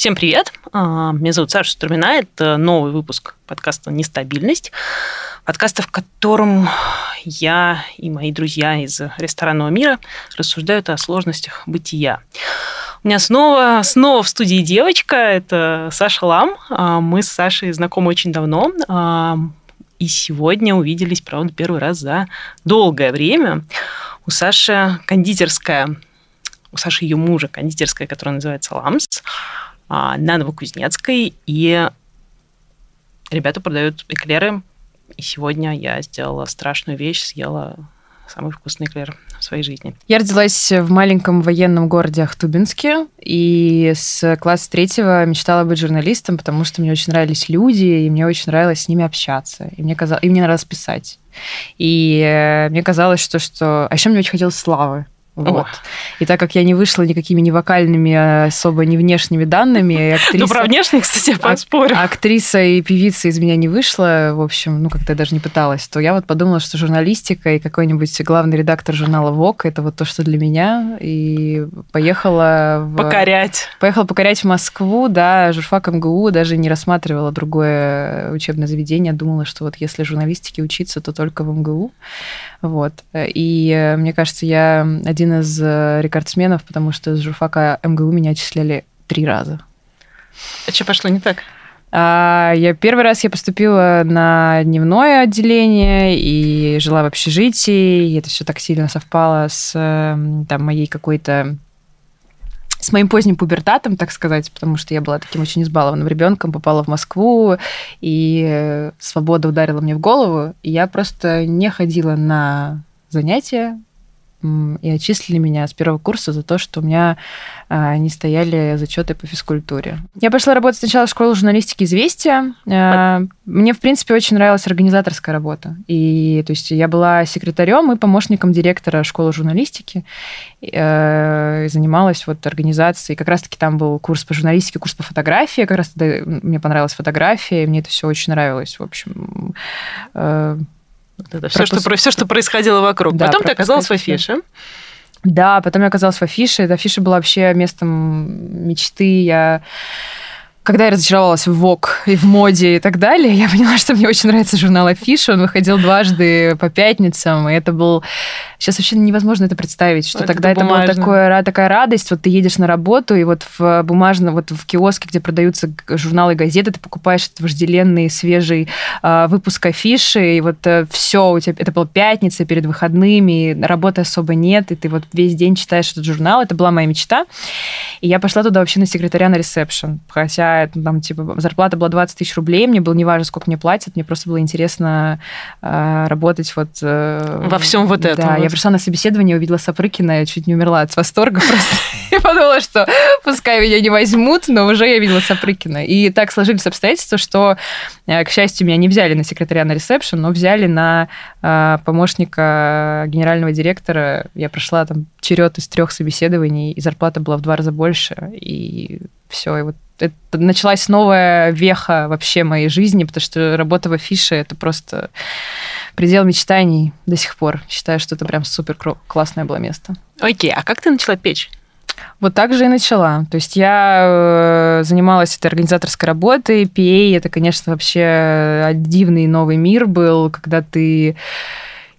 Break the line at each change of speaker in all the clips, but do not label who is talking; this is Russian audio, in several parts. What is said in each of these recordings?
Всем привет! А, меня зовут Саша Струмина. Это новый выпуск подкаста «Нестабильность». Подкаста, в котором я и мои друзья из ресторанного мира рассуждают о сложностях бытия. У меня снова, снова в студии девочка, это Саша Лам. А, мы с Сашей знакомы очень давно. А, и сегодня увиделись, правда, первый раз за долгое время. У Саши кондитерская, у Саши ее мужа кондитерская, которая называется «Ламс», а, на Новокузнецкой, и ребята продают эклеры. И сегодня я сделала страшную вещь, съела самый вкусный эклер в своей жизни.
Я родилась в маленьком военном городе Ахтубинске, и с класса третьего мечтала быть журналистом, потому что мне очень нравились люди, и мне очень нравилось с ними общаться, и мне, казалось, и мне нравилось писать. И э, мне казалось, что... что... А еще мне очень хотелось славы. Вот. И так как я не вышла никакими не вокальными, а особо не внешними данными,
актриса... Ну, про внешние, кстати, я поспорю.
Актриса и певица из меня не вышла, в общем, ну, как-то даже не пыталась, то я вот подумала, что журналистика и какой-нибудь главный редактор журнала ВОК это вот то, что для меня, и поехала...
В... Покорять.
Поехала покорять в Москву, да, журфак МГУ, даже не рассматривала другое учебное заведение, думала, что вот если журналистике учиться, то только в МГУ. Вот. И э, мне кажется, я один из э, рекордсменов, потому что с журфака МГУ меня отчисляли три раза.
А что пошло не так?
А, я первый раз я поступила на дневное отделение и жила в общежитии, и это все так сильно совпало с эм, там, моей какой-то с моим поздним пубертатом, так сказать, потому что я была таким очень избалованным ребенком, попала в Москву, и свобода ударила мне в голову, и я просто не ходила на занятия, и отчислили меня с первого курса за то, что у меня а, не стояли зачеты по физкультуре. Я пошла работать сначала в школу журналистики «Известия». А, мне, в принципе, очень нравилась организаторская работа. И, то есть, я была секретарем и помощником директора школы журналистики. Э, и занималась вот организацией. Как раз-таки там был курс по журналистике, курс по фотографии. Как раз тогда мне понравилась фотография, и мне это все очень нравилось. В общем,
это все, пропуск... что, все, что происходило вокруг. Да, потом ты оказалась в афише.
Да, потом я оказалась в афише. Эта афиша была вообще местом мечты. Я когда я разочаровалась в ВОК и в моде и так далее, я поняла, что мне очень нравится журнал Афиша. Он выходил дважды по пятницам, и это был Сейчас вообще невозможно это представить, что вот тогда это, это была такое, такая радость. Вот ты едешь на работу, и вот в бумажном, вот в киоске, где продаются журналы и газеты, ты покупаешь этот вожделенный свежий э, выпуск афиши, и вот э, все, у тебя это была пятница перед выходными, работы особо нет, и ты вот весь день читаешь этот журнал. Это была моя мечта. И я пошла туда вообще на секретаря на ресепшн. Хотя там, типа, зарплата была 20 тысяч рублей, мне было неважно, сколько мне платят, мне просто было интересно э, работать вот...
Э, Во всем вот этом.
Да,
вот.
я пришла на собеседование, увидела Сапрыкина, я чуть не умерла от восторга просто. Я подумала, что пускай меня не возьмут, но уже я видела Сапрыкина. И так сложились обстоятельства, что, э, к счастью, меня не взяли на секретаря на ресепшн, но взяли на э, помощника генерального директора. Я прошла там черед из трех собеседований, и зарплата была в два раза больше. И все, и вот это началась новая веха вообще моей жизни, потому что работа в афише — это просто предел мечтаний до сих пор. Считаю, что это прям супер классное было место.
Окей, а как ты начала печь?
Вот так же и начала. То есть я э, занималась этой организаторской работой. PA — это, конечно, вообще дивный новый мир был, когда ты...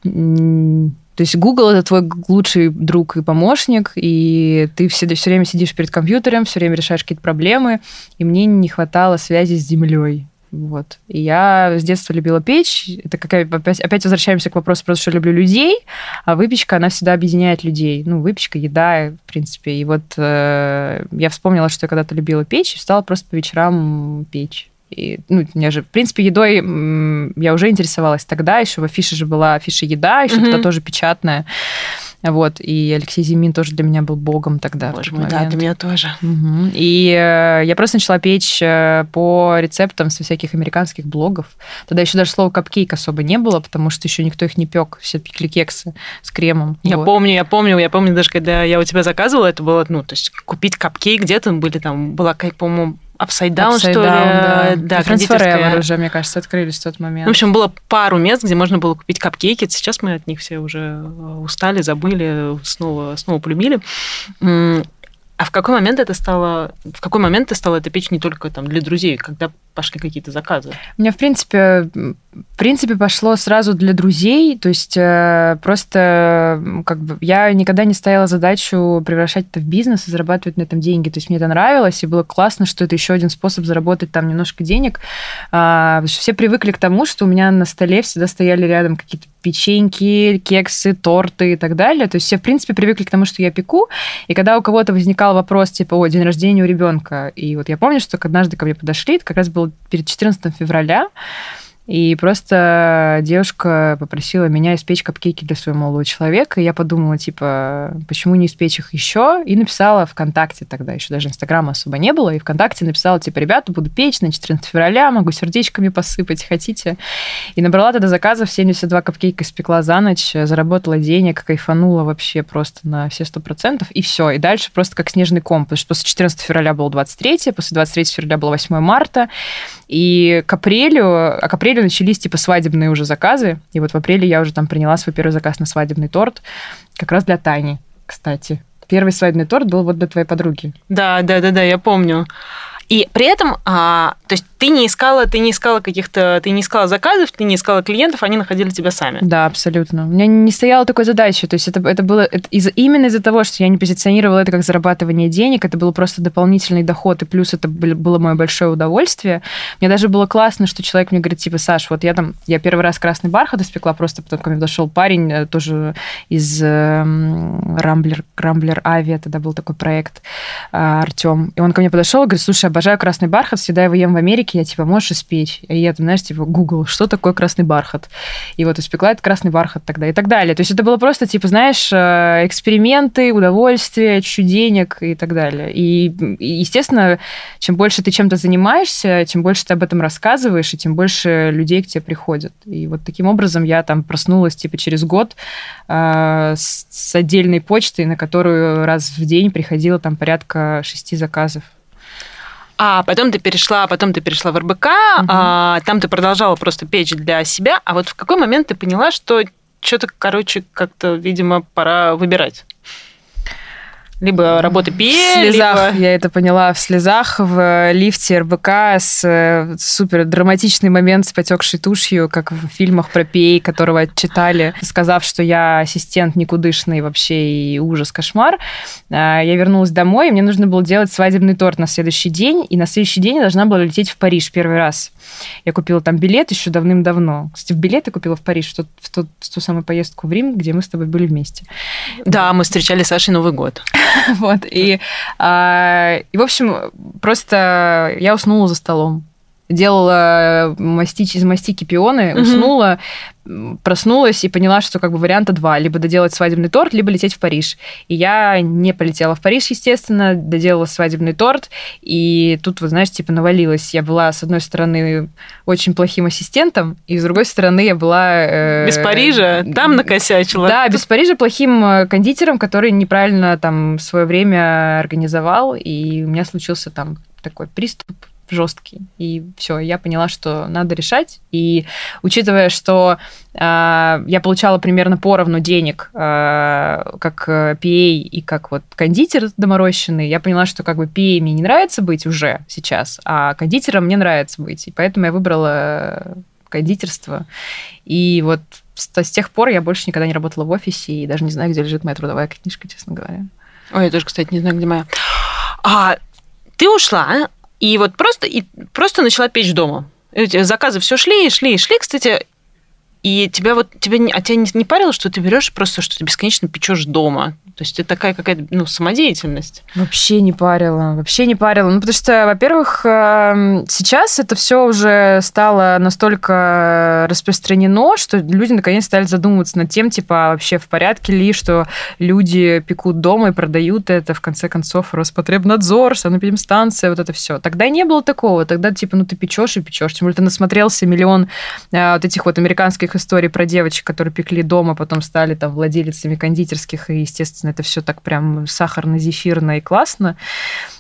То есть Google это твой лучший друг и помощник, и ты все, все время сидишь перед компьютером, все время решаешь какие-то проблемы, и мне не хватало связи с землей. Вот. И я с детства любила печь. Это какая опять, опять возвращаемся к вопросу просто, что люблю людей, а выпечка, она всегда объединяет людей. Ну, выпечка, еда, в принципе. И вот э, я вспомнила, что я когда-то любила печь, и стала просто по вечерам печь. И, ну, мне же, в принципе, едой я уже интересовалась тогда, еще в афише же была афиша еда, еще mm-hmm. тогда тоже печатная. Вот, и Алексей Зимин тоже для меня был богом тогда.
Боже мой, да, для меня тоже.
Угу. И э, я просто начала печь э, по рецептам со всяких американских блогов. Тогда еще даже слова капкейк особо не было, потому что еще никто их не пек, все пекли кексы с кремом.
Я вот. помню, я помню, я помню даже, когда я у тебя заказывала, это было, ну, то есть купить капкейк где-то были там, была, по-моему, Upside Down, Upside что
down, ли? Да, да Forever уже, мне кажется, открылись в тот момент.
В общем, было пару мест, где можно было купить капкейки. Сейчас мы от них все уже устали, забыли, снова, снова полюбили. А в какой момент это стало, в какой момент ты стала это печь не только там для друзей, когда пошли какие-то заказы?
У меня, в принципе, в принципе, пошло сразу для друзей, то есть э, просто как бы я никогда не ставила задачу превращать это в бизнес и зарабатывать на этом деньги, то есть мне это нравилось, и было классно, что это еще один способ заработать там немножко денег, а, потому что все привыкли к тому, что у меня на столе всегда стояли рядом какие-то печеньки, кексы, торты и так далее. То есть все, в принципе, привыкли к тому, что я пеку. И когда у кого-то возникал вопрос, типа, о, день рождения у ребенка, и вот я помню, что однажды ко мне подошли, это как раз было перед 14 февраля, и просто девушка попросила меня испечь капкейки для своего молодого человека. И я подумала, типа, почему не испечь их еще? И написала ВКонтакте тогда, еще даже Инстаграма особо не было. И ВКонтакте написала, типа, ребята, буду печь на 14 февраля, могу сердечками посыпать, хотите. И набрала тогда заказов, 72 капкейка испекла за ночь, заработала денег, кайфанула вообще просто на все сто процентов. И все. И дальше просто как снежный ком. Потому что после 14 февраля было 23, после 23 февраля было 8 марта. И к апрелю, а к апрелю начались типа свадебные уже заказы. И вот в апреле я уже там приняла свой первый заказ на свадебный торт, как раз для Тани, кстати. Первый свадебный торт был вот для твоей подруги.
Да, да, да, да, я помню. И при этом, а, то есть ты не искала, ты не искала каких-то, ты не искала заказов, ты не искала клиентов, они находили тебя сами.
Да, абсолютно. У меня не стояла такой задачи. То есть это, это было это из, именно из-за того, что я не позиционировала это как зарабатывание денег, это был просто дополнительный доход, и плюс это было мое большое удовольствие. Мне даже было классно, что человек мне говорит, типа, Саш, вот я там, я первый раз красный бархат испекла, просто потом ко мне подошел парень, э, тоже из Рамблер, Рамблер Авиа, тогда был такой проект, а, Артем. И он ко мне подошел говорит, слушай, обожаю красный бархат, всегда его ем в Америке, я типа, можешь испечь? И я знаешь, типа, Google, что такое красный бархат? И вот испекла этот красный бархат тогда и так далее. То есть это было просто, типа, знаешь, э, эксперименты, удовольствие, чуть-чуть денег и так далее. И, естественно, чем больше ты чем-то занимаешься, тем больше ты об этом рассказываешь, и тем больше людей к тебе приходят. И вот таким образом я там проснулась, типа, через год э, с, с отдельной почтой, на которую раз в день приходило там порядка шести заказов.
А потом ты перешла, потом ты перешла в РБК, угу. а, там ты продолжала просто печь для себя. А вот в какой момент ты поняла, что что-то, короче, как-то, видимо, пора выбирать? Либо работа пе,
В слезах, либо... я это поняла, в слезах, в лифте РБК с э, супер драматичный момент с потекшей тушью, как в фильмах про пей, которого читали, сказав, что я ассистент никудышный вообще и ужас, кошмар. А, я вернулась домой, и мне нужно было делать свадебный торт на следующий день, и на следующий день я должна была лететь в Париж первый раз. Я купила там билет еще давным-давно. Кстати, в билеты купила в Париж, в ту, в, ту, в ту самую поездку в Рим, где мы с тобой были вместе.
Да, мы встречали Сашей Новый год.
Вот, и, а, и, в общем, просто я уснула за столом делала мастич, из мастики пионы, уснула, проснулась и поняла, что как бы варианта два. Либо доделать свадебный торт, либо лететь в Париж. И я не полетела в Париж, естественно, доделала свадебный торт, и тут, вы знаешь, типа навалилась. Я была, с одной стороны, очень плохим ассистентом, и с другой стороны, я была...
Э, без Парижа? Там накосячила?
Да, без Парижа плохим э, кондитером, который неправильно там свое время организовал, и у меня случился там такой приступ жесткий. И все, я поняла, что надо решать. И учитывая, что э, я получала примерно поровну денег, э, как PA и как вот кондитер доморощенный, я поняла, что как бы PA мне не нравится быть уже сейчас, а кондитером мне нравится быть. И поэтому я выбрала кондитерство. И вот с, с тех пор я больше никогда не работала в офисе и даже не знаю, где лежит моя трудовая книжка, честно говоря.
Ой, я тоже, кстати, не знаю, где моя. А ты ушла, и вот просто, и просто начала печь дома. Заказы все шли шли шли. Кстати, и тебя вот тебя а тебя не, не парило, что ты берешь просто, что ты бесконечно печешь дома. То есть это такая какая-то ну, самодеятельность.
Вообще не парила, вообще не парила. Ну, потому что, во-первых, эм, сейчас это все уже стало настолько распространено, что люди наконец стали задумываться над тем, типа, а вообще в порядке ли, что люди пекут дома и продают это, в конце концов, Роспотребнадзор, санэпидемстанция, вот это все. Тогда не было такого. Тогда, типа, ну ты печешь и печешь. Тем более ты насмотрелся миллион э, вот этих вот американских историй про девочек, которые пекли дома, потом стали там владелицами кондитерских и, естественно, это все так прям сахарно-зефирно и классно.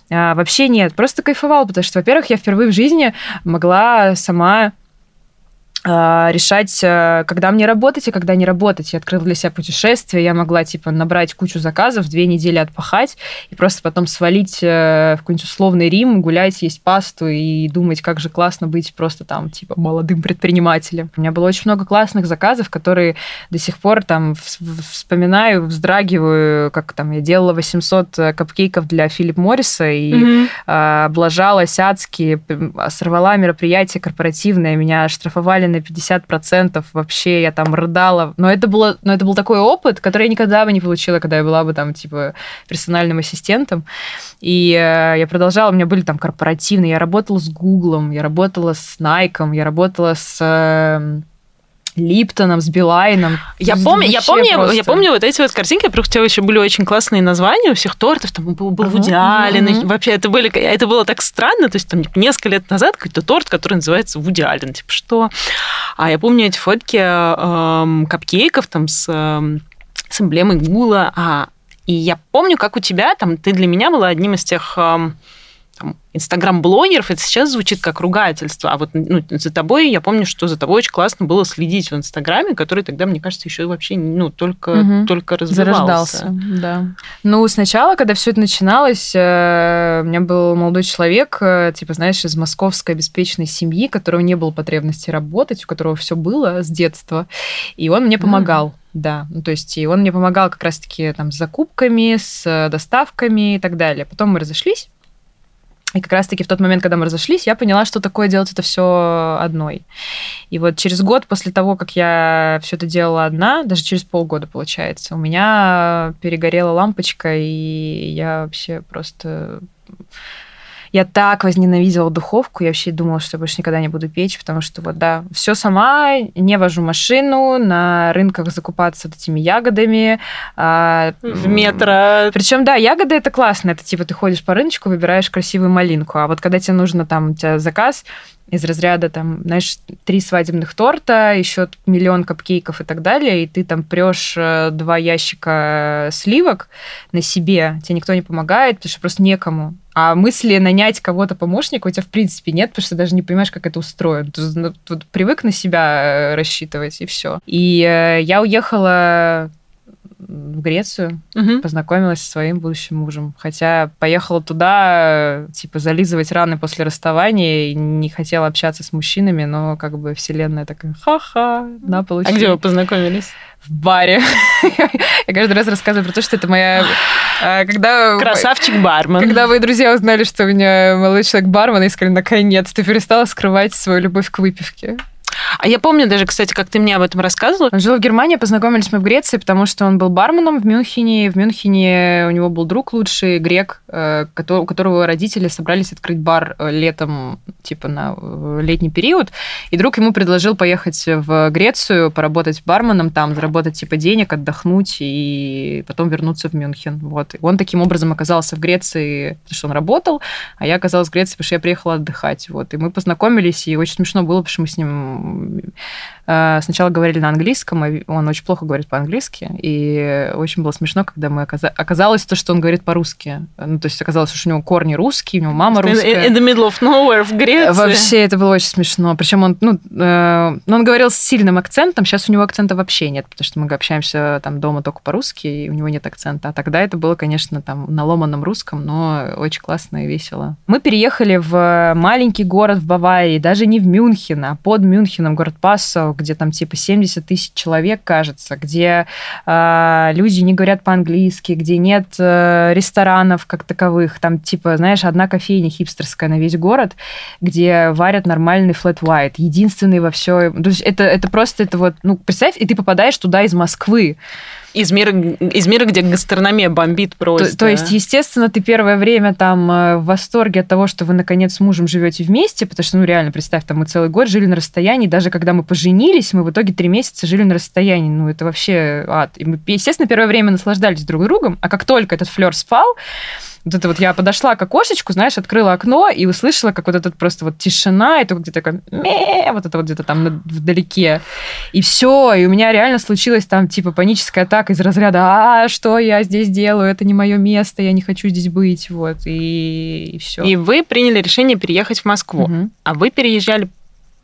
А, вообще нет, просто кайфовал, потому что, во-первых, я впервые в жизни могла сама решать, э, когда мне работать и когда не работать. Я открыла для себя путешествие, я могла, типа, набрать кучу заказов, две недели отпахать и просто потом свалить э, в какой-нибудь условный Рим, гулять, есть пасту и думать, как же классно быть просто там, типа, молодым предпринимателем. У меня было очень много классных заказов, которые до сих пор там вспоминаю, вздрагиваю, как там я делала 800 э, капкейков для Филипп Морриса и mm-hmm. облажалась адски, сорвала мероприятие корпоративное, меня штрафовали на 50%, вообще я там рыдала. Но это, было, но это был такой опыт, который я никогда бы не получила, когда я была бы там, типа, персональным ассистентом. И э, я продолжала, у меня были там корпоративные, я работала с Гуглом, я работала с Nike, я работала с... Э, Липтоном, с Билайном.
Я помню, я помню, просто... я помню вот эти вот картинки, что у тебя еще были очень классные названия у всех тортов, там был, был Вуди Аллен, вообще это, были, это было так странно, то есть там несколько лет назад какой-то торт, который называется Вуди Аллен, типа что? А я помню эти фотки эм, капкейков там с, эм, с эмблемой Гула, а, и я помню, как у тебя там, ты для меня была одним из тех... Эм, инстаграм-блогеров, это сейчас звучит как ругательство, а вот ну, за тобой, я помню, что за тобой очень классно было следить в Инстаграме, который тогда, мне кажется, еще вообще ну, только, угу. только развивался.
Зарождался, да. Ну, сначала, когда все это начиналось, э, у меня был молодой человек, э, типа, знаешь, из московской обеспеченной семьи, у которого не было потребности работать, у которого все было с детства, и он мне помогал. Mm. Да, ну то есть и он мне помогал как раз-таки там с закупками, с э, доставками и так далее. Потом мы разошлись, и как раз-таки в тот момент, когда мы разошлись, я поняла, что такое делать это все одной. И вот через год после того, как я все это делала одна, даже через полгода, получается, у меня перегорела лампочка, и я вообще просто я так возненавидела духовку, я вообще думала, что я больше никогда не буду печь, потому что вот, да, все сама, не вожу машину, на рынках закупаться вот этими ягодами.
А, в метро.
Причем, да, ягоды это классно, это типа ты ходишь по рыночку, выбираешь красивую малинку, а вот когда тебе нужно там, у тебя заказ, из разряда там, знаешь, три свадебных торта, еще миллион капкейков и так далее, и ты там прешь э, два ящика сливок на себе, тебе никто не помогает, потому что просто некому. А мысли нанять кого-то помощника у тебя в принципе нет, потому что ты даже не понимаешь, как это устроено. Ты ну, привык на себя э, рассчитывать, и все. И э, я уехала в Грецию, угу. познакомилась со своим будущим мужем. Хотя поехала туда, типа, зализывать раны после расставания, и не хотела общаться с мужчинами, но как бы вселенная такая, ха-ха, на, получи.
А где вы познакомились?
в баре. Я каждый раз рассказываю про то, что это моя... А, когда...
Красавчик-бармен.
Когда мои друзья узнали, что у меня молодой человек бармен, и сказали, наконец, ты перестала скрывать свою любовь к выпивке.
А я помню даже, кстати, как ты мне об этом рассказывала.
Он жил в Германии, познакомились мы в Греции, потому что он был барменом в Мюнхене. В Мюнхене у него был друг лучший, грек, э, у которого родители собрались открыть бар э, летом, типа на э, летний период. И друг ему предложил поехать в Грецию, поработать барменом там, заработать типа денег, отдохнуть и потом вернуться в Мюнхен. Вот. И он таким образом оказался в Греции, потому что он работал, а я оказалась в Греции, потому что я приехала отдыхать. Вот. И мы познакомились, и очень смешно было, потому что мы с ним Э, сначала говорили на английском, и он очень плохо говорит по-английски, и очень было смешно, когда мы оказалось то, что он говорит по-русски. Ну, то есть оказалось, что у него корни русские, у него мама русская.
In the middle of nowhere в Греции.
Вообще, это было очень смешно. Причем он, ну, э, он говорил с сильным акцентом, сейчас у него акцента вообще нет, потому что мы общаемся там дома только по-русски, и у него нет акцента. А тогда это было, конечно, там на ломаном русском, но очень классно и весело. Мы переехали в маленький город в Баварии, даже не в Мюнхен, а под Мюнхен Мюнхеном, город Пассо, где там типа 70 тысяч человек, кажется, где э, люди не говорят по-английски, где нет э, ресторанов как таковых, там типа, знаешь, одна кофейня хипстерская на весь город, где варят нормальный flat white, единственный во все. То есть это, это просто, это вот, ну, представь, и ты попадаешь туда из Москвы.
Из мира, из мира, где гастрономия бомбит просто.
То, то есть, естественно, ты первое время там э, в восторге от того, что вы, наконец, с мужем живете вместе, потому что, ну, реально, представь, там мы целый год жили на расстоянии, даже когда мы поженились, мы в итоге три месяца жили на расстоянии. Ну, это вообще ад. И мы, естественно, первое время наслаждались друг другом, а как только этот флер спал, вот это вот я подошла к окошечку, знаешь, открыла окно и услышала, как вот этот просто вот тишина, и только где-то такое вот это вот где-то там вдалеке. И все, и у меня реально случилась там типа паническая атака из разряда, а что я здесь делаю, это не мое место, я не хочу здесь быть, вот, и, и все.
И вы приняли решение переехать в Москву, угу. а вы переезжали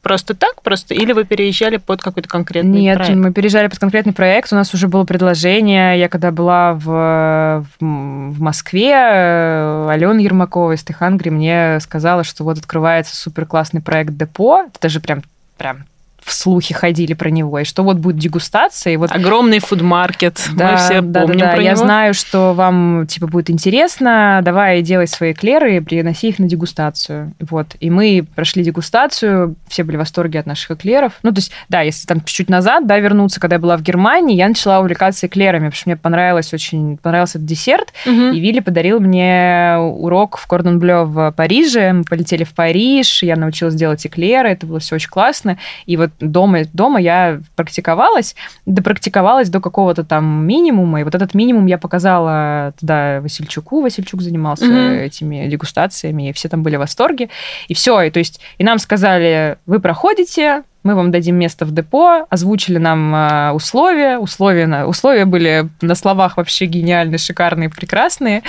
просто так, просто, или вы переезжали под какой-то конкретный
Нет,
проект?
мы переезжали под конкретный проект. У нас уже было предложение. Я когда была в, в, в Москве, э, Алена Ермакова из Техангри мне сказала, что вот открывается супер классный проект Депо. Это же прям прям в слухе ходили про него, и что вот будет дегустация. И вот...
Огромный фудмаркет,
да,
мы все
да,
помним
да, да.
про
Я
него.
знаю, что вам типа будет интересно, давай делай свои эклеры и приноси их на дегустацию. Вот. И мы прошли дегустацию, все были в восторге от наших эклеров. Ну, то есть, да, если там чуть назад, да, вернуться, когда я была в Германии, я начала увлекаться эклерами, потому что мне понравилось очень, понравился этот десерт,
Мгм.
и Вилли подарил мне урок в Кордон Блё в Париже. Мы полетели в Париж, я научилась делать эклеры, это было все очень классно. И вот дома, дома я практиковалась, допрактиковалась до какого-то там минимума, и вот этот минимум я показала туда Васильчуку, Васильчук занимался
Мгм.
этими дегустациями, и все там были в восторге. И все, и то есть, и нам сказали, вы проходите, мы вам дадим место в депо, озвучили нам э, условия, условия, условия были на словах вообще гениальные, шикарные, прекрасные,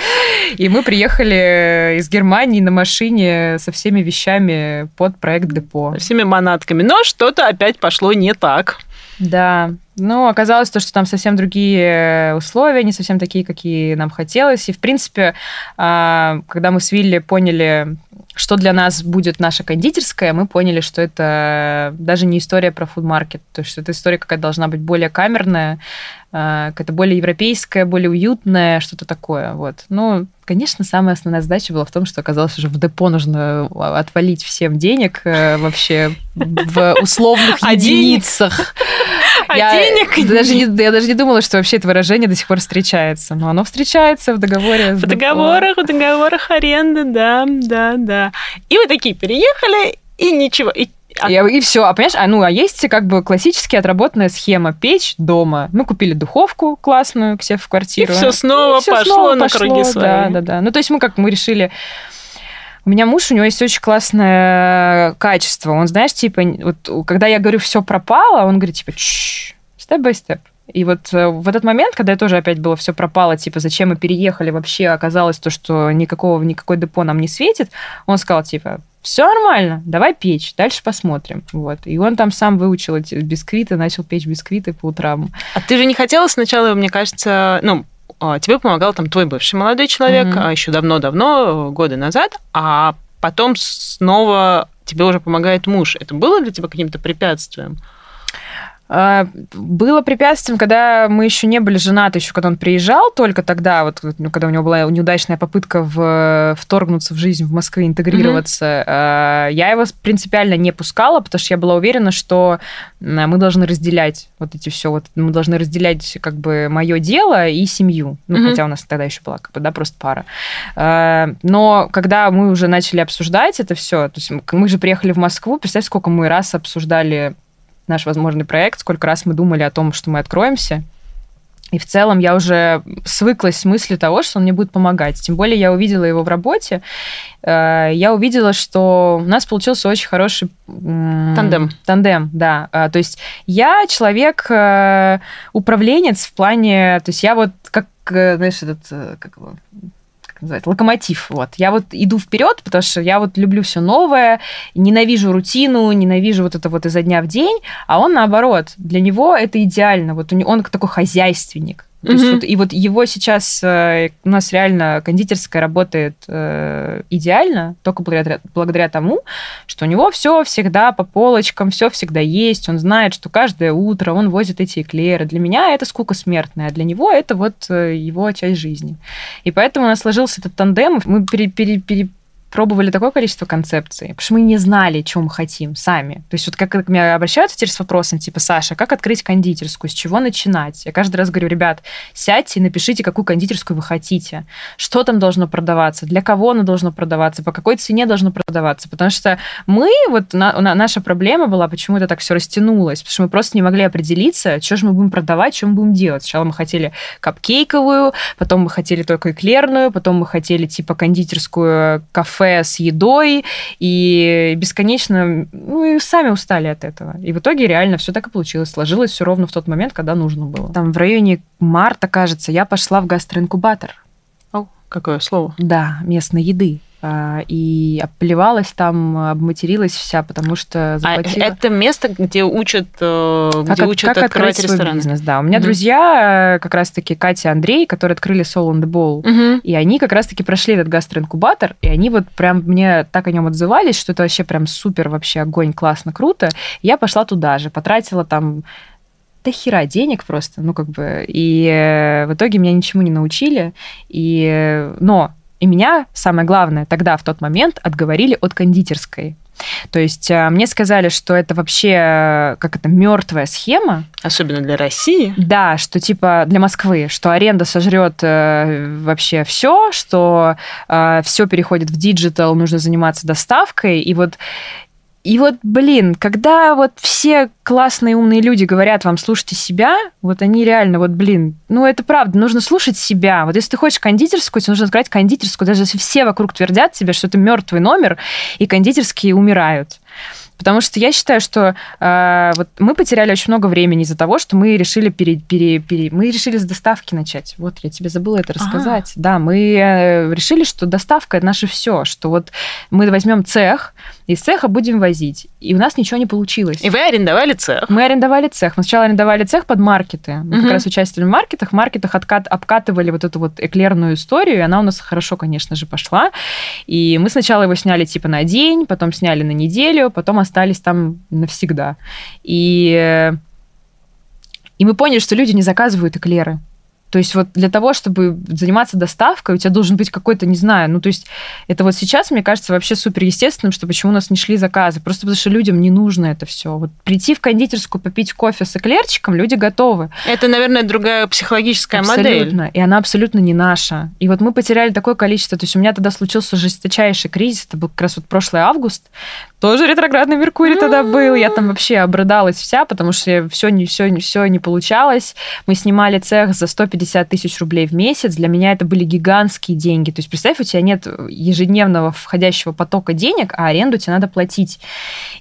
и мы приехали из Германии на машине со всеми вещами под проект депо.
Всеми манатками. Но что-то опять пошло не так.
Да, ну, оказалось то, что там совсем другие условия, не совсем такие, какие нам хотелось. И, в принципе, а, когда мы с Вилли поняли, что для нас будет наша кондитерская, мы поняли, что это даже не история про фудмаркет, то есть это история какая-то должна быть более камерная, какая-то более европейская, более уютная, что-то такое. Вот. Ну, конечно, самая основная задача была в том, что оказалось уже в депо нужно отвалить всем денег э, вообще в условных
А
единицах.
А
я
денег
даже не, я даже не думала, что вообще это выражение до сих пор встречается. Но оно встречается в договоре.
В договорах, в договорах аренды, да, да, да. И вы такие переехали, и ничего. И, а-
И, все, а понимаешь, а, ну, а есть как бы классически отработанная схема печь дома. Мы купили духовку классную к себе в
и
квартиру.
все снова
И всё
пошло
снова
на
пошло,
круги свои.
Да, да, да. Ну, то есть мы как мы решили... У меня муж, у него есть очень классное качество. Он, знаешь, типа, вот когда я говорю, все пропало, он говорит, типа, степ-бай-степ. И вот э, в этот момент, когда я тоже опять было все пропало, типа, зачем мы переехали, вообще оказалось то, что никакого, никакой депо нам не светит, он сказал, типа, все нормально, давай печь, дальше посмотрим. Вот. И он там сам выучил эти бисквиты, начал печь бисквиты по утрам.
А ты же не хотела сначала, мне кажется, ну, а, тебе помогал там твой бывший молодой человек
Мгм.
а, еще давно-давно, годы назад, а потом снова тебе уже помогает муж. Это было для тебя каким-то препятствием?
А, Было препятствием, когда мы еще не были женаты, еще когда он приезжал, только тогда, вот ну, когда у него была неудачная попытка в, вторгнуться в жизнь в Москве, интегрироваться, а, я его принципиально не пускала, потому что я была уверена, что мы должны разделять вот эти все, вот мы должны разделять как бы мое дело и семью, ну
Мгм.
хотя у нас тогда еще была как бы да просто пара. А, Но когда мы уже начали обсуждать это все, то есть мы же приехали в Москву, представь, сколько мы раз обсуждали наш возможный проект, сколько раз мы думали о том, что мы откроемся. И в целом я уже свыклась с мыслью того, что он мне будет помогать. Тем более я увидела его в работе. Э, Я увидела, что у нас получился очень хороший
Тандем.
Тандем, да. А, То есть я человек э, в плане, то есть я вот как, э, знаешь, этот как его, как называется, локомотив. Вот. Я вот иду вперед, потому что я вот люблю все новое, ненавижу рутину, ненавижу вот это вот изо дня в день, а он наоборот. Для него это идеально. Вот он такой хозяйственник. То есть вот, и вот его сейчас э, у нас реально кондитерская работает э, идеально, только благодаря, благодаря тому, что у него все всегда по полочкам, все всегда есть. Он знает, что каждое утро он возит эти эклеры. Для меня это скука смертная, а для него это вот э, его часть жизни. И поэтому у нас сложился этот тандем. Мы пере, пере- перепробовали такое количество концепций, потому что мы не знали, что мы хотим сами. То есть вот как к мне обращаются теперь с вопросом, типа, Саша, как открыть кондитерскую, с чего начинать? Я каждый раз говорю, ребят, сядьте и напишите, какую кондитерскую вы хотите, что там должно продаваться, для кого оно должно продаваться, по какой цене должно продаваться. Потому что мы, вот на- на- наша проблема была, почему это так все растянулось, потому что мы просто не могли определиться, что же мы будем продавать, что мы будем делать. Сначала мы хотели капкейковую, потом мы хотели только эклерную, потом мы хотели типа кондитерскую кафе с едой, и бесконечно, ну и сами устали от этого. И в итоге реально все так и получилось. Сложилось все ровно в тот момент, когда нужно было. Там в районе марта, кажется, я пошла в гастроинкубатор.
О, какое слово.
Да, местной еды. А, и обплевалась там, обматерилась вся, потому что
А
заплатила...
это место, где учат, э,
как,
где
от-
учат
как
открывать
открыть
ресторан.
бизнес, да. У меня
Мгм.
друзья, э, как раз-таки Катя и Андрей, которые открыли Soul on the Ball,
Мгм.
и они как раз-таки прошли этот гастроинкубатор, и они вот прям мне так о нем отзывались, что это вообще прям супер вообще огонь, классно, круто. Я пошла туда же, потратила там до хера денег просто, ну как бы, и э, в итоге меня ничему не научили, и, но и меня, самое главное, тогда, в тот момент, отговорили от кондитерской. То есть э, мне сказали, что это вообще, э, как это, мертвая схема,
Особенно для России.
да, что типа для Москвы, что аренда сожрет э, вообще все, что все переходит в digital, нужно заниматься доставкой, и вот и вот, блин, когда вот все классные умные люди говорят вам, слушайте себя, вот они реально, вот, блин, ну это правда, нужно слушать себя. Вот если ты хочешь кондитерскую, тебе нужно открыть кондитерскую, даже если все вокруг твердят тебе, что это мертвый номер, и кондитерские умирают. Потому что я считаю, что э, вот мы потеряли очень много времени из-за того, что мы решили пере, пере, пере- мы решили с доставки начать. Вот я тебе забыла это рассказать. Да, мы э, решили, что доставка это наше все, что вот мы возьмем цех, из цеха будем возить, и у нас ничего не получилось.
И вы арендовали цех.
Мы арендовали цех. Мы сначала арендовали цех под маркеты. Мы
Мгм.
как раз участвовали в маркетах. В маркетах откат, обкатывали вот эту вот эклерную историю, и она у нас хорошо, конечно же, пошла. И мы сначала его сняли типа на день, потом сняли на неделю, потом остались там навсегда. И, э, и мы поняли, что люди не заказывают эклеры. То есть вот для того, чтобы заниматься доставкой, у тебя должен быть какой-то, не знаю, ну то есть это вот сейчас, мне кажется, вообще супер естественным, что почему у нас не шли заказы. Просто потому что людям не нужно это все. Вот прийти в кондитерскую, попить кофе с эклерчиком, люди готовы.
Это, наверное, другая психологическая модель.
Абсолютно. И она абсолютно не наша. И вот мы потеряли такое количество. То есть у меня тогда случился жесточайший кризис. Это был как раз вот прошлый август. Тоже ретроградный Меркурий тогда был. Я там вообще обрыдалась вся, потому что все не, все, все не получалось. Мы снимали цех за 150 тысяч рублей в месяц. Для меня это были гигантские деньги. То есть представь, у тебя нет ежедневного входящего потока денег, а аренду тебе надо платить.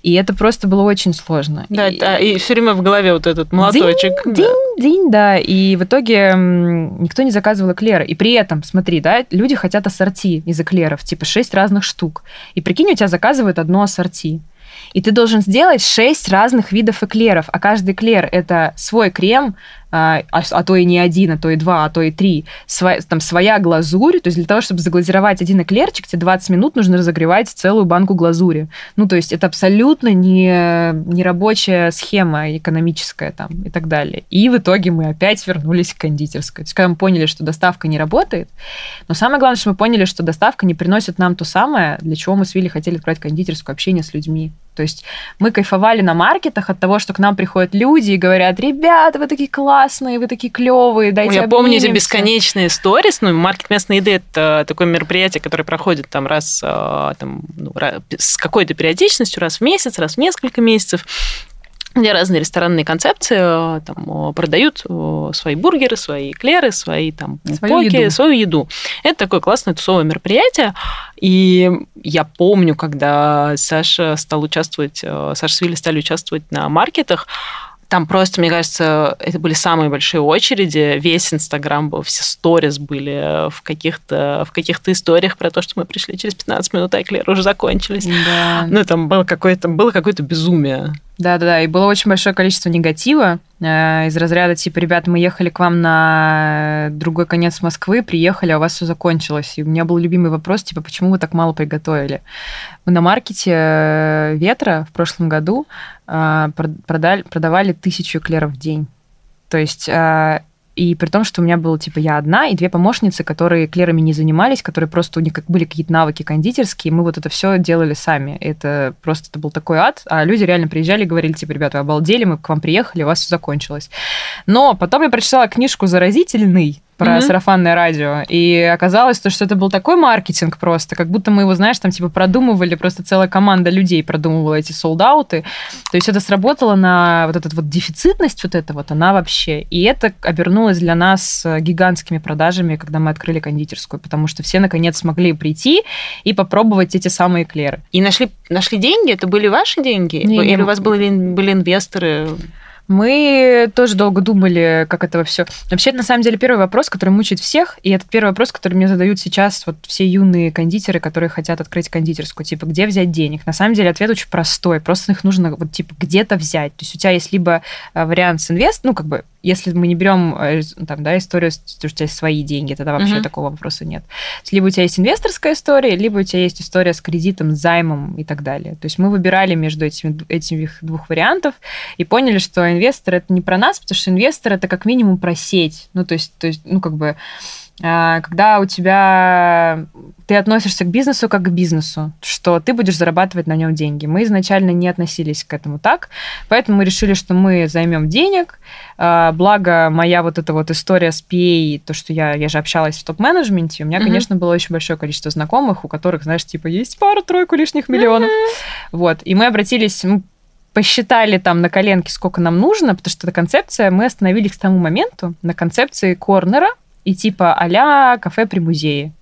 И это просто было очень сложно.
Да,
И-
да, и все время в голове вот этот молоточек. Да.
Динь, динь, да. И в итоге никто не заказывал эклеры. И при этом, смотри, да, люди хотят ассорти из эклеров, типа 6 разных штук. И прикинь, у тебя заказывают одно ассорти. И ты должен сделать 6 разных видов эклеров. А каждый эклер – это свой крем, а, а а то и не один, а то и два, а то и три. Своя, там своя глазурь. То есть для того, чтобы заглазировать один эклерчик, тебе 20 минут нужно разогревать целую банку глазури. Ну, то есть это абсолютно не, не рабочая схема экономическая там и так далее. И в итоге мы опять вернулись к кондитерской. То есть когда мы поняли, что доставка не работает, но самое главное, что мы поняли, что доставка не приносит нам то самое, для чего мы с Вилли хотели открыть кондитерскую общение с людьми. То есть мы кайфовали на маркетах от того, что к нам приходят люди и говорят, ребята, вы такие классные, вы такие клевые, дайте
Я помню эти
обнимемся».
бесконечные сторис. Ну, маркет местной еды это такое мероприятие, которое проходит там раз э, там, ну, ра- с какой-то периодичностью, раз в месяц, раз в несколько месяцев где разные ресторанные концепции э, там, э, продают э, свои бургеры, свои эклеры, свои там
Свою
поки,
еду.
свою еду. Это такое классное тусовое мероприятие. И я помню, когда Саша стал участвовать, Саша с Вилли стали участвовать на маркетах, там просто, мне кажется, это были самые большие очереди. Весь Инстаграм был, все сторис были в каких-то, в каких-то историях про то, что мы пришли через 15 минут, а эклеры уже закончились.
Да.
Ну, там было какое-то, было какое-то безумие.
Да-да-да, и было очень большое количество негатива э, из разряда типа, ребят, мы ехали к вам на другой конец Москвы, приехали, а у вас все закончилось. И у меня был любимый вопрос, типа, почему вы так мало приготовили? Мы на маркете э, Ветра в прошлом году э, прод- продали, продавали тысячу эклеров в день. То есть э, и при том, что у меня было, типа, я одна и две помощницы, которые эклерами не занимались, которые просто у них как были какие-то навыки кондитерские, мы вот это все делали сами. Это просто это был такой ад, а люди реально приезжали и говорили, типа, ребята, вы обалдели, мы к вам приехали, у вас все закончилось. Но потом я прочитала книжку «Заразительный», про
Мгм.
сарафанное радио. И оказалось, то, что это был такой маркетинг просто, как будто мы его, знаешь, там типа продумывали, просто целая команда людей продумывала эти солдауты. То есть это сработало на вот эту вот дефицитность вот это вот, она вообще. И это обернулось для нас гигантскими продажами, когда мы открыли кондитерскую, потому что все наконец смогли прийти и попробовать эти самые эклеры.
И нашли, нашли деньги? Это были ваши деньги?
Не,
Или
не,
у вас были, были инвесторы?
Мы тоже долго думали, как это все. Вообще, это на самом деле первый вопрос, который мучает всех, и это первый вопрос, который мне задают сейчас вот все юные кондитеры, которые хотят открыть кондитерскую, типа, где взять денег? На самом деле ответ очень простой, просто их нужно вот типа где-то взять. То есть у тебя есть либо э, вариант с инвест, ну как бы если мы не берем э, там, да, историю, что у тебя есть свои деньги, тогда вообще uh-huh. такого вопроса нет. Либо у тебя есть инвесторская история, либо у тебя есть история с кредитом, займом и так далее. То есть мы выбирали между этими, этих двух вариантов и поняли, что инвестор это не про нас, потому что инвестор это как минимум про сеть. Ну, то есть, то есть ну, как бы когда у тебя ты относишься к бизнесу как к бизнесу, что ты будешь зарабатывать на нем деньги. Мы изначально не относились к этому так, поэтому мы решили, что мы займем денег. А, благо, моя вот эта вот история с PA, то, что я, я же общалась в топ-менеджменте, у меня, mm-hmm. конечно, было очень большое количество знакомых, у которых, знаешь, типа, есть пару-тройку лишних миллионов. Mm-hmm. Вот. И мы обратились, мы посчитали там на коленке, сколько нам нужно, потому что эта концепция, мы остановились к тому моменту на концепции корнера, и типа а кафе при музее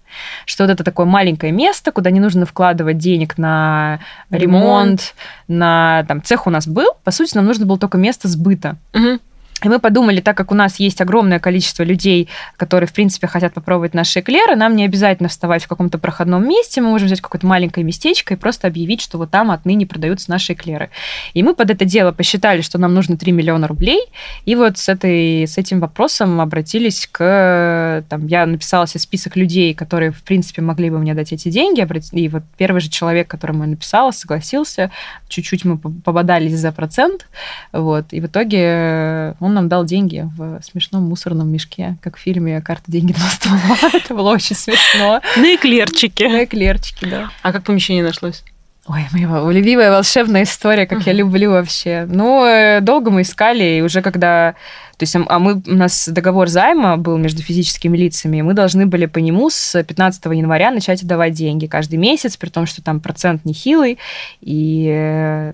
что вот это такое маленькое место, куда не нужно вкладывать денег на ремонт, ремонт на там цех у нас был, по сути нам нужно было только место сбыта. Угу. И мы подумали, так как у нас есть огромное количество людей, которые, в принципе, хотят попробовать наши эклеры, нам не обязательно вставать в каком-то проходном месте, мы можем взять какое-то маленькое местечко и просто объявить, что вот там отныне продаются наши эклеры. И мы под это дело посчитали, что нам нужно 3 миллиона рублей, и вот с, этой, с этим вопросом обратились к... Там, я написала себе список людей, которые, в принципе, могли бы мне дать эти деньги, и вот первый же человек, которому я написала, согласился, чуть-чуть мы пободались за процент, вот, и в итоге он нам дал деньги в смешном мусорном мешке, как в фильме «Карта, деньги, два ствола». Это было очень смешно.
На эклерчике.
На эклерчике, да.
А как помещение нашлось?
Ой, моя любимая волшебная история, как я люблю вообще. Ну, э, долго мы искали, и уже когда... То есть, а мы, у нас договор займа был между физическими лицами, и мы должны были по нему с 15 января начать отдавать деньги каждый месяц, при том, что там процент нехилый. И, э,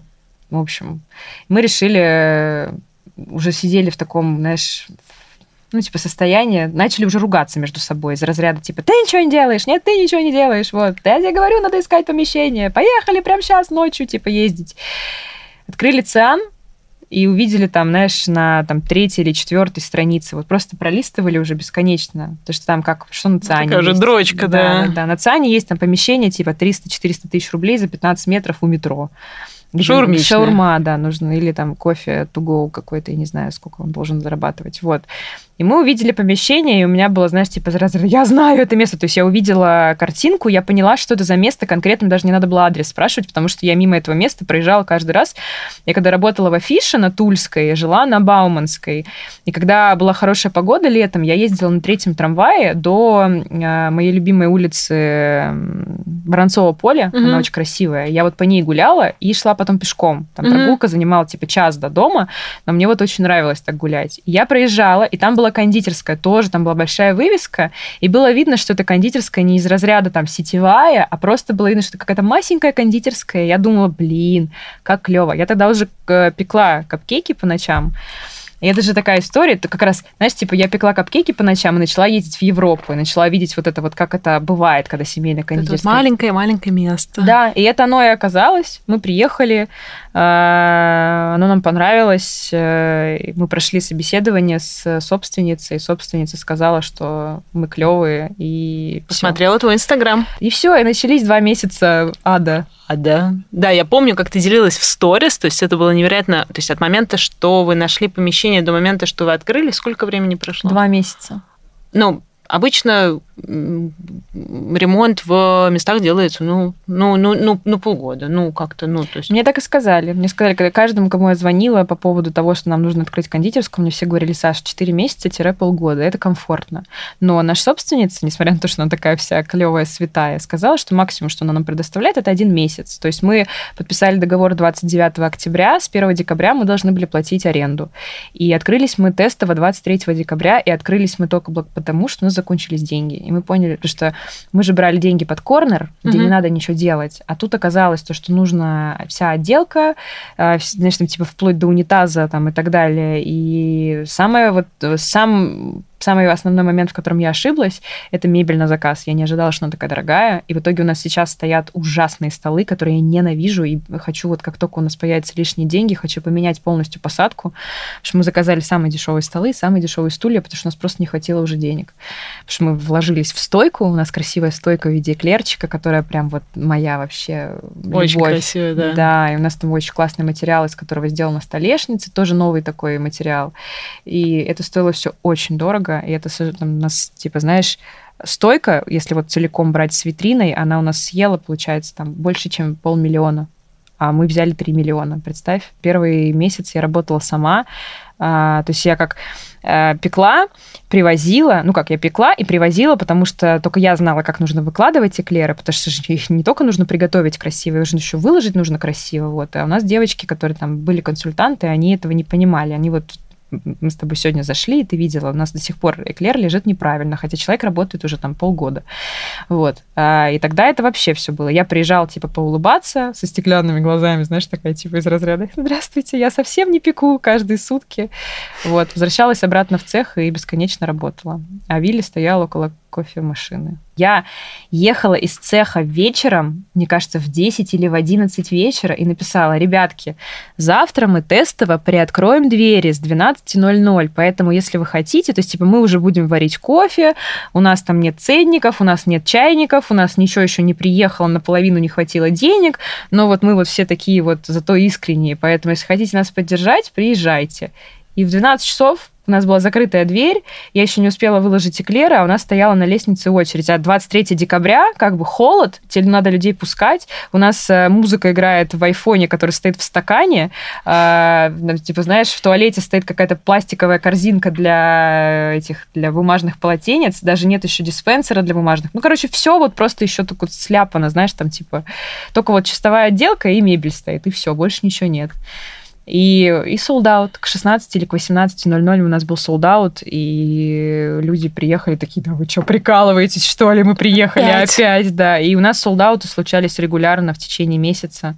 в общем, мы решили уже сидели в таком, знаешь, ну, типа, состояние, начали уже ругаться между собой из разряда, типа, ты ничего не делаешь, нет, ты ничего не делаешь, вот, я тебе говорю, надо искать помещение, поехали прямо сейчас ночью, типа, ездить. Открыли ЦИАН, и увидели там, знаешь, на там третьей или четвертой странице, вот просто пролистывали уже бесконечно, потому что там как, что на ЦИАНе
Такая
есть.
же дрочка,
да. Да, да, на ЦИАНе есть там помещение типа 300-400 тысяч рублей за 15 метров у метро.
Шаурмичная.
Шаурма, да, нужно. Или там кофе to какой-то, я не знаю, сколько он должен зарабатывать. Вот. И мы увидели помещение, и у меня было, знаешь, типа, я знаю это место. То есть я увидела картинку, я поняла, что это за место. Конкретно даже не надо было адрес спрашивать, потому что я мимо этого места проезжала каждый раз. Я когда работала в Афише на Тульской, я жила на Бауманской. И когда была хорошая погода летом, я ездила на третьем трамвае до э, моей любимой улицы Воронцова поля. Угу. Она очень красивая. Я вот по ней гуляла и шла потом пешком. Там угу. прогулка занимала типа час до дома, но мне вот очень нравилось так гулять. я проезжала, и там была кондитерская тоже, там была большая вывеска, и было видно, что это кондитерская не из разряда там сетевая, а просто было видно, что какая-то масенькая кондитерская. Я думала, блин, как клево. Я тогда уже э, пекла капкейки по ночам. И это же такая история, это как раз, знаешь, типа я пекла капкейки по ночам и начала ездить в Европу, и начала видеть вот это вот, как это бывает, когда семейная кондитерская.
Это вот маленькое-маленькое место.
Да, и это оно и оказалось. Мы приехали, оно нам понравилось, э, мы прошли собеседование с собственницей, собственница сказала, что мы клевые, и
Посмотрела твой Инстаграм.
И все, и начались два месяца ада.
А, да. Да, я помню, как ты делилась в сторис, то есть это было невероятно, то есть от момента, что вы нашли помещение до момента, что вы открыли, сколько времени прошло?
Два месяца.
Ну, обычно ремонт в местах делается, ну, ну, ну, ну, ну полгода, ну, как-то, ну, то есть...
Мне так и сказали. Мне сказали, когда каждому, кому я звонила по поводу того, что нам нужно открыть кондитерскую, мне все говорили, Саша, 4 месяца-полгода, это комфортно. Но наша собственница, несмотря на то, что она такая вся клевая, святая, сказала, что максимум, что она нам предоставляет, это один месяц. То есть мы подписали договор 29 октября, с 1 декабря мы должны были платить аренду. И открылись мы тестово 23 декабря, и открылись мы только потому, что у нас закончились деньги. И мы поняли, что мы же брали деньги под корнер, где угу. не надо ничего делать. А тут оказалось то, что нужна вся отделка, э, знаешь, там типа вплоть до унитаза там и так далее. И самое вот, сам самый основной момент, в котором я ошиблась, это мебель на заказ. Я не ожидала, что она такая дорогая. И в итоге у нас сейчас стоят ужасные столы, которые я ненавижу. И хочу вот как только у нас появятся лишние деньги, хочу поменять полностью посадку. Потому что мы заказали самые дешевые столы, самые дешевые стулья, потому что у нас просто не хватило уже денег. Потому что мы вложились в стойку. У нас красивая стойка в виде эклерчика, которая прям вот моя вообще
Очень любовь. красивая, да.
Да, и у нас там очень классный материал, из которого сделана столешница, тоже новый такой материал. И это стоило все очень дорого, и это там, у нас, типа, знаешь, стойка, если вот целиком брать с витриной, она у нас съела, получается, там больше, чем полмиллиона. А мы взяли 3 миллиона, представь. Первый месяц я работала сама, а, то есть я как а, пекла, привозила, ну как я пекла и привозила, потому что только я знала, как нужно выкладывать эклеры, потому что их не только нужно приготовить красиво, их же еще выложить нужно красиво. Вот. А у нас девочки, которые там были консультанты, они этого не понимали. Они вот мы с тобой сегодня зашли, и ты видела, у нас до сих пор эклер лежит неправильно, хотя человек работает уже там полгода. Вот. А, и тогда это вообще все было. Я приезжала, типа, поулыбаться со стеклянными глазами, знаешь, такая, типа, из разряда «Здравствуйте, я совсем не пеку каждые сутки». Вот. Возвращалась обратно в цех и бесконечно работала. А Вилли стоял около кофемашины. Я ехала из цеха вечером, мне кажется, в 10 или в 11 вечера и написала, ребятки, завтра мы тестово приоткроем двери с 12.00, поэтому если вы хотите, то есть типа мы уже будем варить кофе, у нас там нет ценников, у нас нет чайников, у нас ничего еще не приехало, наполовину не хватило денег, но вот мы вот все такие вот зато искренние, поэтому если хотите нас поддержать, приезжайте. И в 12 часов у нас была закрытая дверь, я еще не успела выложить эклеры, а у нас стояла на лестнице очередь. А 23 декабря, как бы холод, тебе надо людей пускать. У нас э, музыка играет в айфоне, который стоит в стакане. Э, типа, знаешь, в туалете стоит какая-то пластиковая корзинка для этих, для бумажных полотенец. Даже нет еще диспенсера для бумажных. Ну, короче, все вот просто еще только сляпано, знаешь, там типа только вот чистовая отделка и мебель стоит, и все, больше ничего нет. И, и out. К 16 или к 18.00 у нас был out, и люди приехали такие, да вы что, прикалываетесь, что ли, мы приехали опять, опять да. И у нас out случались регулярно в течение месяца.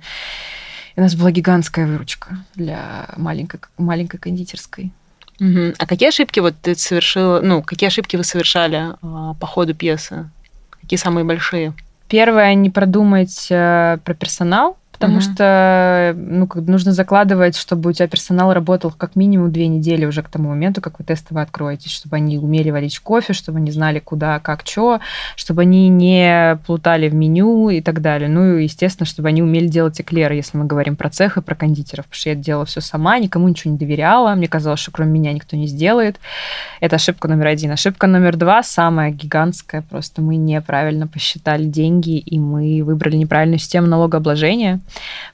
И у нас была гигантская выручка для маленькой, маленькой кондитерской.
Угу. А какие ошибки вот ты совершила, ну, какие ошибки вы совершали а, по ходу пьесы? Какие самые большие?
Первое, не продумать э, про персонал, потому uh-huh. что ну, как, нужно закладывать, чтобы у тебя персонал работал как минимум две недели уже к тому моменту, как вы тестово откроетесь, чтобы они умели варить кофе, чтобы они знали, куда, как, что, чтобы они не плутали в меню и так далее. Ну и, естественно, чтобы они умели делать эклеры, если мы говорим про цех и про кондитеров, потому что я делала все сама, никому ничего не доверяла, мне казалось, что кроме меня никто не сделает. Это ошибка номер один. Ошибка номер два, самая гигантская, просто мы неправильно посчитали деньги, и мы выбрали неправильную систему налогообложения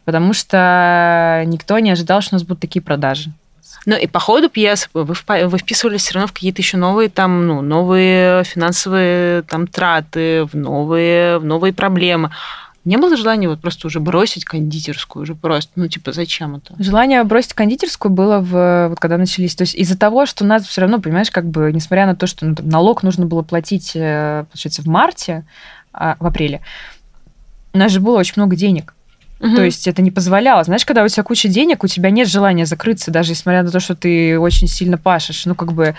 потому что никто не ожидал, что у нас будут такие продажи.
Ну и по ходу пьесы вы, вы вписывались все равно в какие-то еще новые там, ну, новые финансовые там траты, в новые, в новые проблемы. Не было желания вот просто уже бросить кондитерскую, уже просто, ну, типа, зачем это?
Желание бросить кондитерскую было, в, вот когда начались, то есть из-за того, что у нас все равно, понимаешь, как бы, несмотря на то, что ну, налог нужно было платить, э, получается, в марте, а, в апреле, у нас же было очень много денег. Угу. То есть это не позволяло. Знаешь, когда у тебя куча денег, у тебя нет желания закрыться, даже несмотря на то, что ты очень сильно пашешь. Ну, как бы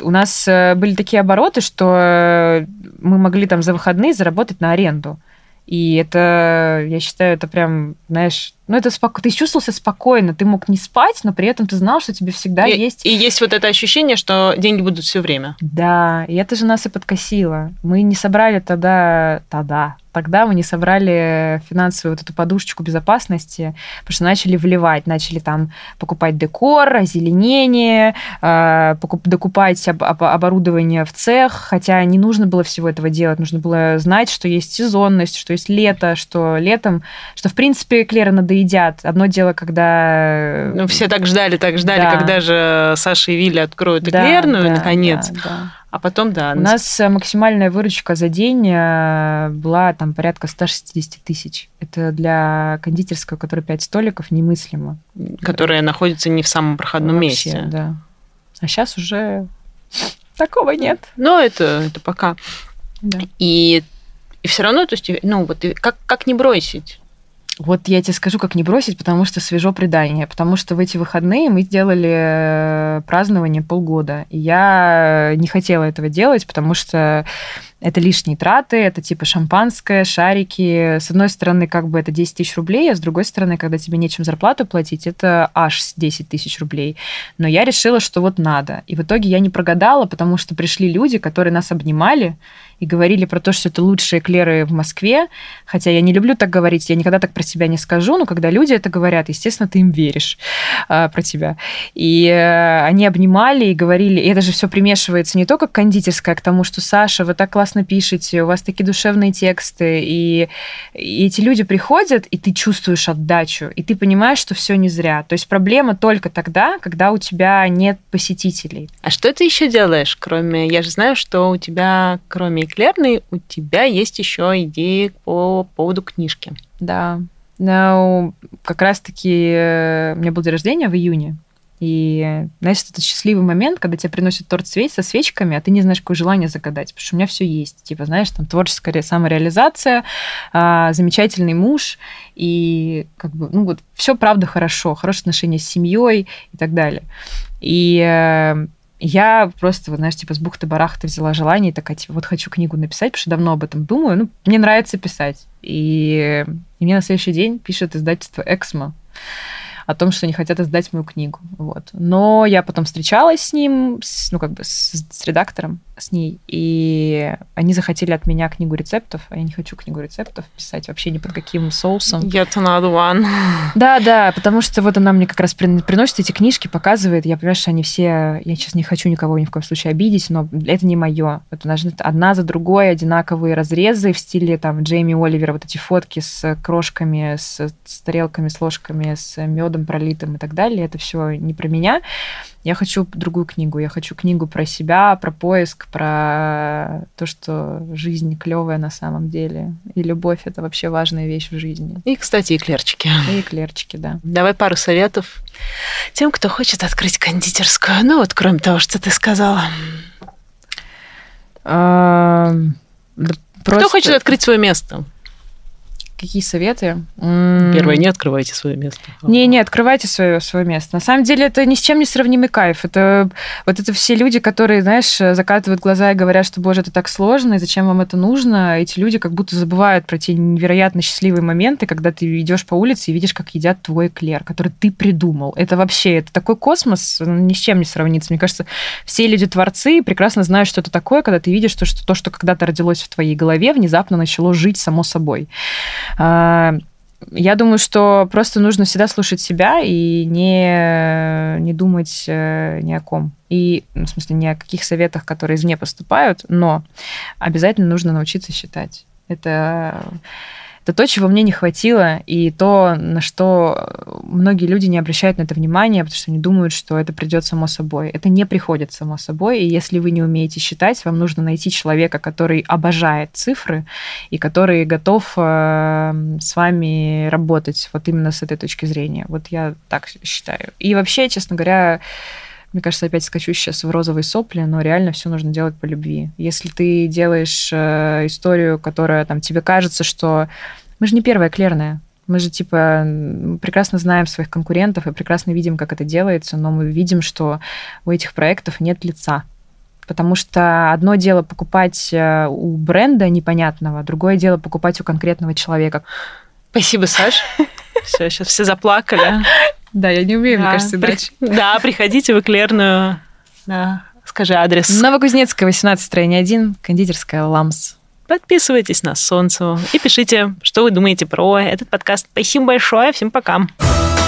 у нас э, были такие обороты, что э, мы могли там за выходные заработать на аренду. И это, я считаю, это прям, знаешь, ну это споко... ты чувствовался спокойно, ты мог не спать, но при этом ты знал, что тебе всегда
и,
есть...
И есть вот это ощущение, что деньги будут все время.
Да, и это же нас и подкосило. Мы не собрали тогда, тогда, тогда мы не собрали финансовую вот эту подушечку безопасности, потому что начали вливать, начали там покупать декор, озеленение, э, докупать об, об, оборудование в цех, хотя не нужно было всего этого делать, нужно было знать, что есть сезонность, что есть лето, что летом, что в принципе эклеры надоедят. Одно дело, когда...
Ну, все так ждали, так ждали, да. когда же Саша и Вилли откроют эклерную, да, наконец. Да, да. А потом, да.
У нас э, максимальная выручка за день э, была там порядка 160 тысяч. Это для кондитерского, которая 5 столиков, немыслимо.
Которая находится не в самом проходном Вообще, месте.
да. А сейчас уже такого нет.
Но это, это пока. Да. И, и все равно, то есть, ну, вот как, как не бросить?
Вот я тебе скажу, как не бросить, потому что свежо предание. Потому что в эти выходные мы сделали э, празднование полгода. И я не хотела этого делать, потому что это лишние траты, это типа шампанское, шарики. С одной стороны, как бы это 10 тысяч рублей, а с другой стороны, когда тебе нечем зарплату платить, это аж 10 тысяч рублей. Но я решила, что вот надо. И в итоге я не прогадала, потому что пришли люди, которые нас обнимали, и говорили про то, что это лучшие эклеры в Москве. Хотя я не люблю так говорить, я никогда так про себя не скажу, но когда люди это говорят, естественно, ты им веришь э, про тебя. И э, они обнимали и говорили, и это же все примешивается не только кондитерская к тому, что Саша, вы так классно пишете, у вас такие душевные тексты, и, и эти люди приходят, и ты чувствуешь отдачу, и ты понимаешь, что все не зря. То есть проблема только тогда, когда у тебя нет посетителей.
А что ты еще делаешь, кроме... Я же знаю, что у тебя, кроме Эклерной, у тебя есть еще идеи по поводу книжки.
Да. Ну, как раз-таки э, у меня был день рождения в июне. И, знаешь, это счастливый момент, когда тебе приносят торт со свечками, а ты не знаешь, какое желание загадать, потому что у меня все есть. Типа, знаешь, там творческая самореализация, а, замечательный муж, и как бы, ну вот, все правда хорошо, хорошие отношения с семьей и так далее. И э, я просто, вот, знаешь, типа с бухты-барахты взяла желание и такая, типа, вот хочу книгу написать, потому что давно об этом думаю. Ну, мне нравится писать. И, и мне на следующий день пишет издательство «Эксмо» о том, что они хотят издать мою книгу. Вот. Но я потом встречалась с ним, с, ну, как бы с, с редактором, с ней, и они захотели от меня книгу рецептов, а я не хочу книгу рецептов писать вообще ни под каким соусом.
Yet another one.
Да, да, потому что вот она мне как раз приносит эти книжки, показывает, я понимаю, что они все, я сейчас не хочу никого ни в коем случае обидеть, но это не мое. Это должны одна за другой одинаковые разрезы в стиле там Джейми Оливера, вот эти фотки с крошками, с, с тарелками, с ложками, с медом пролитым и так далее. Это все не про меня. Я хочу другую книгу. Я хочу книгу про себя, про поиск, про то, что жизнь клевая на самом деле. И любовь — это вообще важная вещь в жизни.
И, кстати, эклерчики.
И эклерчики, да.
Давай пару советов тем, кто хочет открыть кондитерскую. Ну вот, кроме того, что ты сказала. Кто хочет открыть свое место?
Какие советы?
Первое, не открывайте свое место.
Не, не, открывайте свое, свое место. На самом деле это ни с чем не сравнимый кайф. Это вот это все люди, которые, знаешь, закатывают глаза и говорят, что, боже, это так сложно, и зачем вам это нужно. Эти люди как будто забывают про те невероятно счастливые моменты, когда ты идешь по улице и видишь, как едят твой эклер, который ты придумал. Это вообще, это такой космос, ни с чем не сравнится. Мне кажется, все люди-творцы прекрасно знают, что это такое, когда ты видишь, что, что то, что когда-то родилось в твоей голове, внезапно начало жить само собой. А, я думаю, что просто нужно всегда слушать себя и не, не думать э, ни о ком. И, ну, в смысле, ни о каких советах, которые извне поступают, но обязательно нужно научиться считать. Это это то, чего мне не хватило, и то, на что многие люди не обращают на это внимания, потому что они думают, что это придет само собой. Это не приходит само собой, и если вы не умеете считать, вам нужно найти человека, который обожает цифры и который готов э, с вами работать вот именно с этой точки зрения. Вот я так считаю. И вообще, честно говоря, мне кажется, опять скачу сейчас в розовые сопли, но реально все нужно делать по любви. Если ты делаешь э, историю, которая там тебе кажется, что мы же не первая клерная, мы же, типа, прекрасно знаем своих конкурентов и прекрасно видим, как это делается, но мы видим, что у этих проектов нет лица. Потому что одно дело покупать э, у бренда непонятного, другое дело покупать у конкретного человека.
Спасибо, Саш. Все, сейчас все заплакали.
Да, я не умею, да, мне кажется.
При... Да, приходите в Эклерную. Да. Скажи адрес.
Новокузнецкая, 18, строение 1, кондитерская «Ламс».
Подписывайтесь на Солнцеву и пишите, что вы думаете про этот подкаст. Спасибо большое, всем пока. Пока.